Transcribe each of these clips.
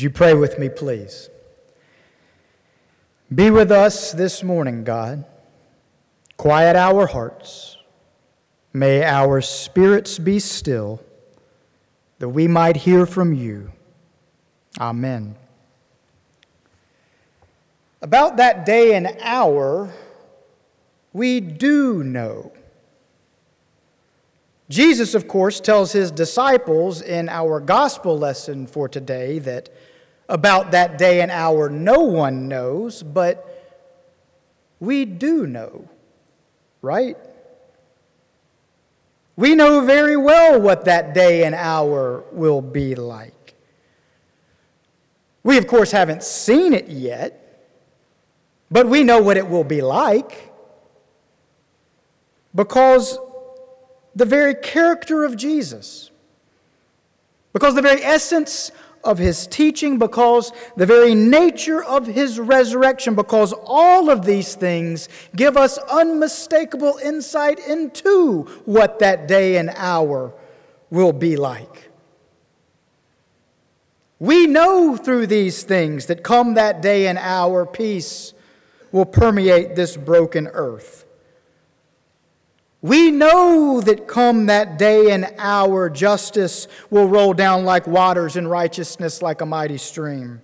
Would you pray with me, please? Be with us this morning, God. Quiet our hearts. May our spirits be still, that we might hear from you. Amen. About that day and hour, we do know. Jesus, of course, tells his disciples in our gospel lesson for today that about that day and hour no one knows, but we do know, right? We know very well what that day and hour will be like. We, of course, haven't seen it yet, but we know what it will be like because the very character of Jesus, because the very essence of his teaching, because the very nature of his resurrection, because all of these things give us unmistakable insight into what that day and hour will be like. We know through these things that come that day and hour, peace will permeate this broken earth. We know that come that day and hour, justice will roll down like waters and righteousness like a mighty stream.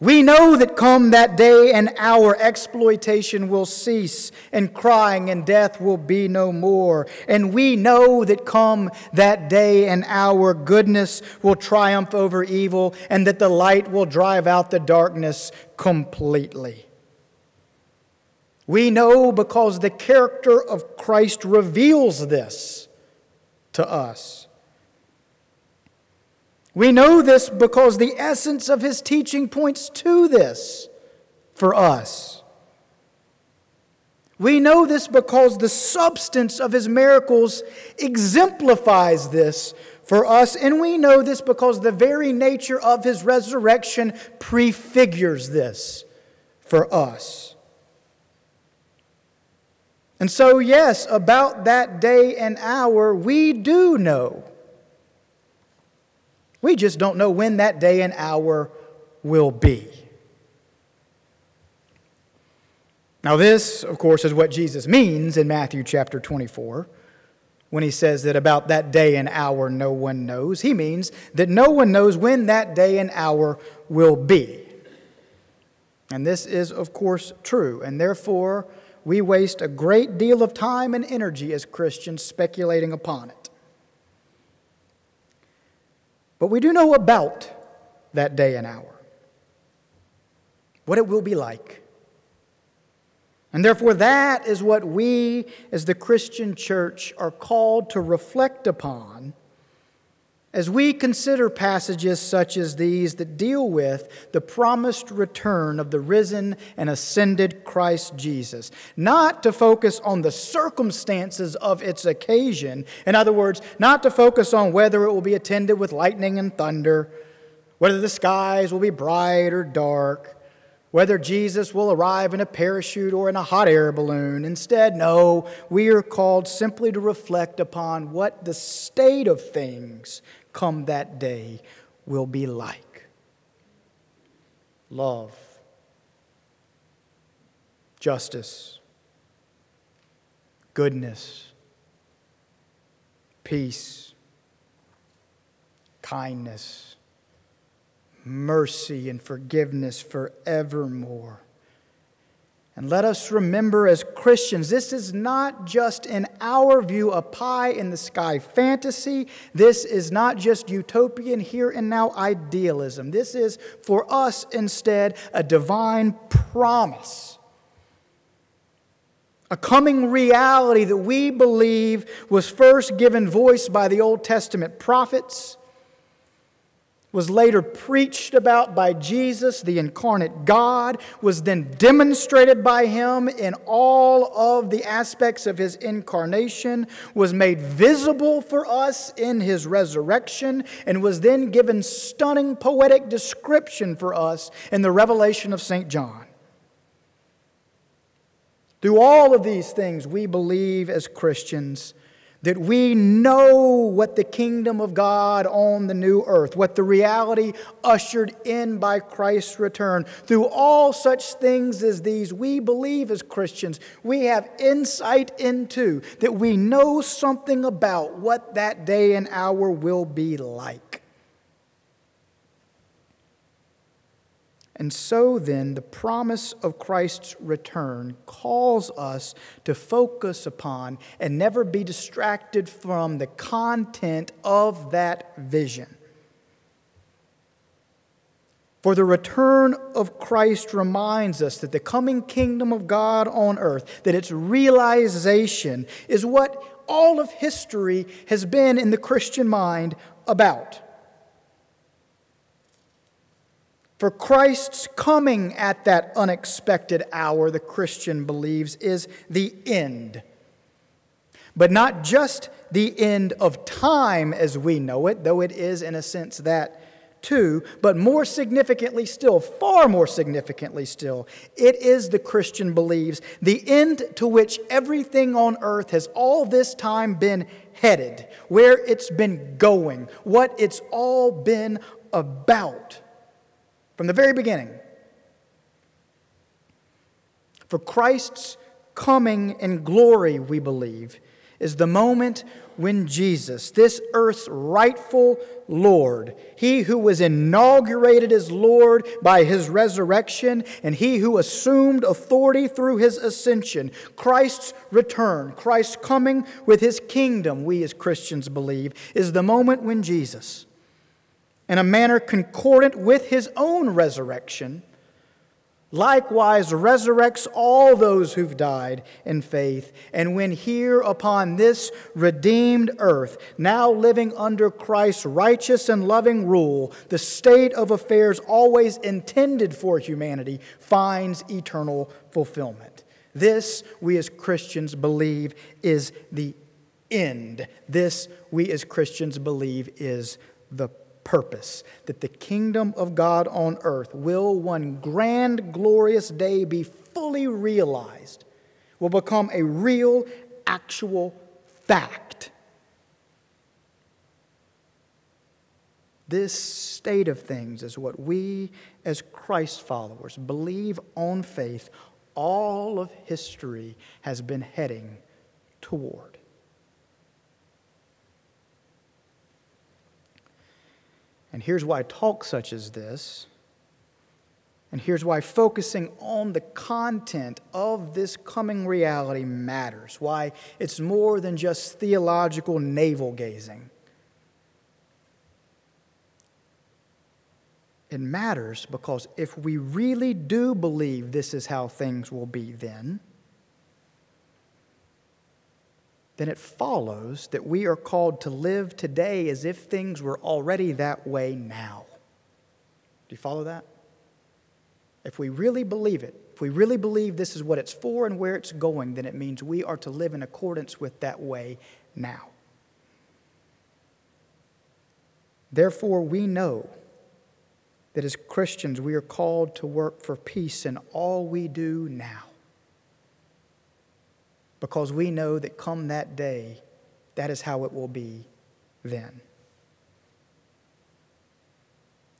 We know that come that day and hour, exploitation will cease, and crying and death will be no more. And we know that come that day and hour, goodness will triumph over evil, and that the light will drive out the darkness completely. We know because the character of Christ reveals this to us. We know this because the essence of his teaching points to this for us. We know this because the substance of his miracles exemplifies this for us, and we know this because the very nature of his resurrection prefigures this for us. And so, yes, about that day and hour, we do know. We just don't know when that day and hour will be. Now, this, of course, is what Jesus means in Matthew chapter 24 when he says that about that day and hour no one knows. He means that no one knows when that day and hour will be. And this is, of course, true. And therefore, we waste a great deal of time and energy as Christians speculating upon it. But we do know about that day and hour, what it will be like. And therefore, that is what we as the Christian church are called to reflect upon as we consider passages such as these that deal with the promised return of the risen and ascended Christ Jesus, not to focus on the circumstances of its occasion, in other words, not to focus on whether it will be attended with lightning and thunder, whether the skies will be bright or dark, whether Jesus will arrive in a parachute or in a hot air balloon. Instead, no, we are called simply to reflect upon what the state of things come that day will be like love, justice, goodness, peace, kindness, mercy, and forgiveness forevermore. And let us remember as Christians, this is not just, in our view, a pie in the sky fantasy. This is not just utopian here and now idealism. This is, for us, instead, a divine promise. A coming reality that we believe was first given voice by the Old Testament prophets was later preached about by Jesus, the incarnate God, was then demonstrated by him in all of the aspects of his incarnation, was made visible for us in his resurrection, and was then given stunning poetic description for us in the revelation of St. John. Through all of these things, we believe as Christians that we know what the kingdom of God on the new earth, what the reality ushered in by Christ's return. Through all such things as these, we believe as Christians, we have insight into that we know something about what that day and hour will be like. And so then, the promise of Christ's return calls us to focus upon and never be distracted from the content of that vision. For the return of Christ reminds us that the coming kingdom of God on earth, that its realization is what all of history has been in the Christian mind about. For Christ's coming at that unexpected hour, the Christian believes, is the end. But not just the end of time as we know it, though it is in a sense that too, but more significantly still, far more significantly still, it is, the Christian believes, the end to which everything on earth has all this time been headed, where it's been going, what it's all been about from the very beginning. For Christ's coming in glory, we believe, is the moment when Jesus, this earth's rightful Lord, he who was inaugurated as Lord by his resurrection, and he who assumed authority through his ascension, Christ's return, Christ's coming with his kingdom, we as Christians believe, is the moment when Jesus, in a manner concordant with his own resurrection, likewise resurrects all those who've died in faith. And when here upon this redeemed earth, now living under Christ's righteous and loving rule, the state of affairs always intended for humanity finds eternal fulfillment. This, we as Christians believe, is the end. This, we as Christians believe, is the purpose that the kingdom of God on earth will one grand, glorious day be fully realized, will become a real, actual fact. This state of things is what we, as Christ followers, believe on faith all of history has been heading toward. And here's why talk such as this, and here's why focusing on the content of this coming reality matters, why it's more than just theological navel gazing. It matters because if we really do believe this is how things will be then, then it follows that we are called to live today as if things were already that way now. Do you follow that? If we really believe it, if we really believe this is what it's for and where it's going, then it means we are to live in accordance with that way now. Therefore, we know that as Christians, we are called to work for peace in all we do now because we know that come that day, that is how it will be then.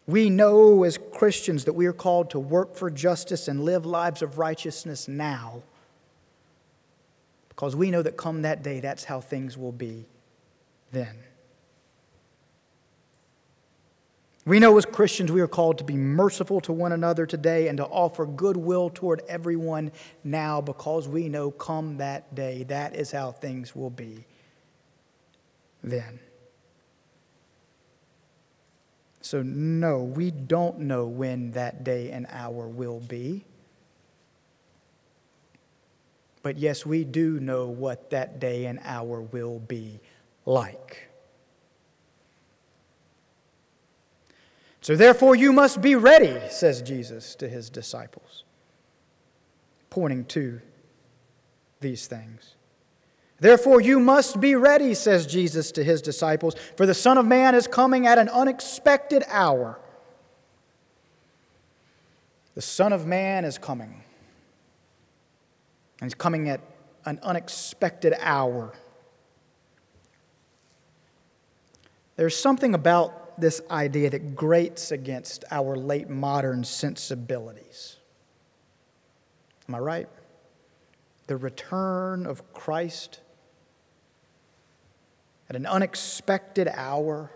We know as Christians that we are called to work for justice and live lives of righteousness now because we know that come that day, that's how things will be then. We know as Christians we are called to be merciful to one another today and to offer goodwill toward everyone now because we know come that day, that is how things will be then. So, no, we don't know when that day and hour will be. But yes, we do know what that day and hour will be like. So therefore, you must be ready, says Jesus to his disciples, pointing to these things. Therefore, you must be ready, says Jesus to his disciples, for the Son of Man is coming at an unexpected hour. The Son of Man is coming. And he's coming at an unexpected hour. There's something about this idea that grates against our late modern sensibilities. Am I right? The return of Christ at an unexpected hour.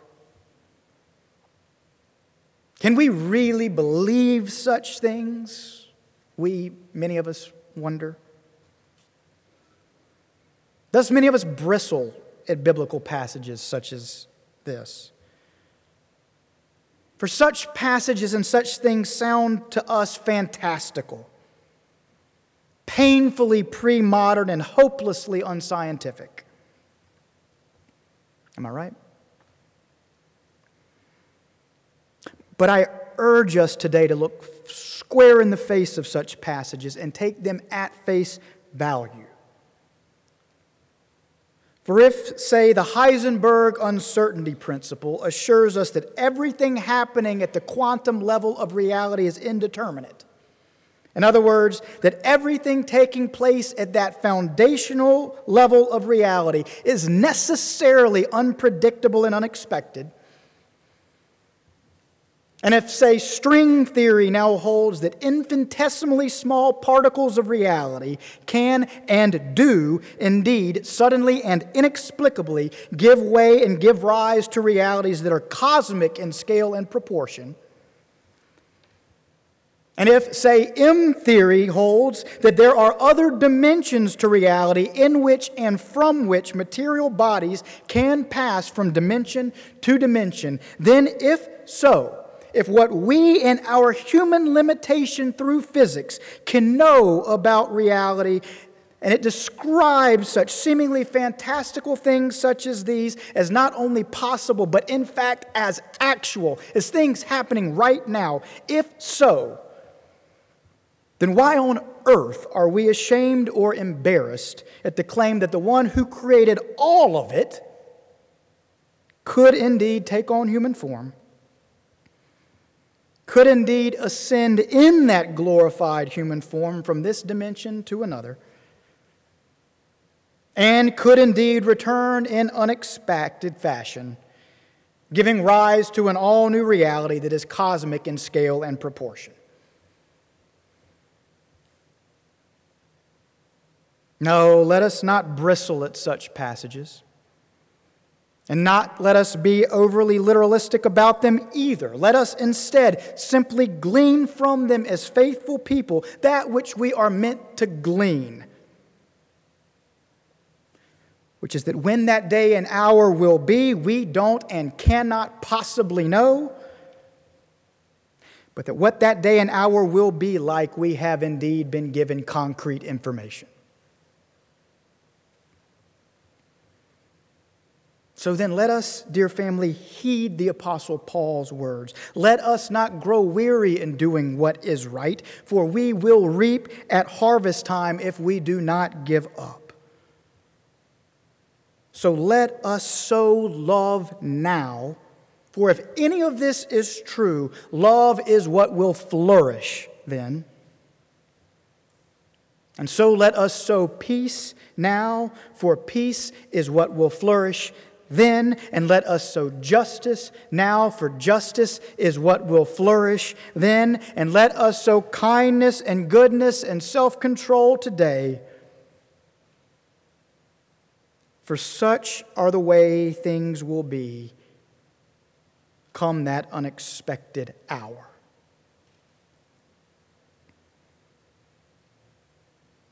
Can we really believe such things? We, many of us, wonder. Thus, many of us bristle at biblical passages such as this. For such passages and such things sound to us fantastical, painfully pre modern, and hopelessly unscientific. Am I right? But I urge us today to look square in the face of such passages and take them at face value. For if, say, the Heisenberg uncertainty principle assures us that everything happening at the quantum level of reality is indeterminate, in other words, that everything taking place at that foundational level of reality is necessarily unpredictable and unexpected, and if, say, string theory now holds that infinitesimally small particles of reality can and do indeed suddenly and inexplicably give way and give rise to realities that are cosmic in scale and proportion, and if, say, M theory holds that there are other dimensions to reality in which and from which material bodies can pass from dimension to dimension, then if so, if what we in our human limitation through physics can know about reality, and it describes such seemingly fantastical things such as these as not only possible, but in fact as actual, as things happening right now. If so, then why on earth are we ashamed or embarrassed at the claim that the one who created all of it could indeed take on human form? Could indeed ascend in that glorified human form from this dimension to another, and could indeed return in unexpected fashion, giving rise to an all new reality that is cosmic in scale and proportion. No, let us not bristle at such passages. And not let us be overly literalistic about them either. Let us instead simply glean from them as faithful people that which we are meant to glean. Which is that when that day and hour will be, we don't and cannot possibly know. But that what that day and hour will be like, we have indeed been given concrete information. So then, let us, dear family, heed the Apostle Paul's words. Let us not grow weary in doing what is right, for we will reap at harvest time if we do not give up. So let us sow love now, for if any of this is true, love is what will flourish then. And so let us sow peace now, for peace is what will flourish then, and let us sow justice now, for justice is what will flourish then, and let us sow kindness and goodness and self control today. For such are the way things will be come that unexpected hour.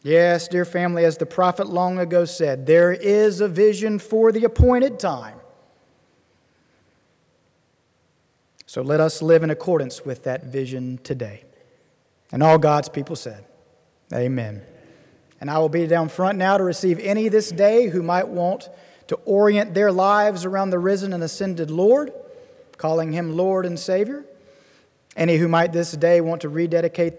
Yes, dear family, as the prophet long ago said, there is a vision for the appointed time. So let us live in accordance with that vision today. And all God's people said, Amen. And I will be down front now to receive any this day who might want to orient their lives around the risen and ascended Lord, calling him Lord and Savior. Any who might this day want to rededicate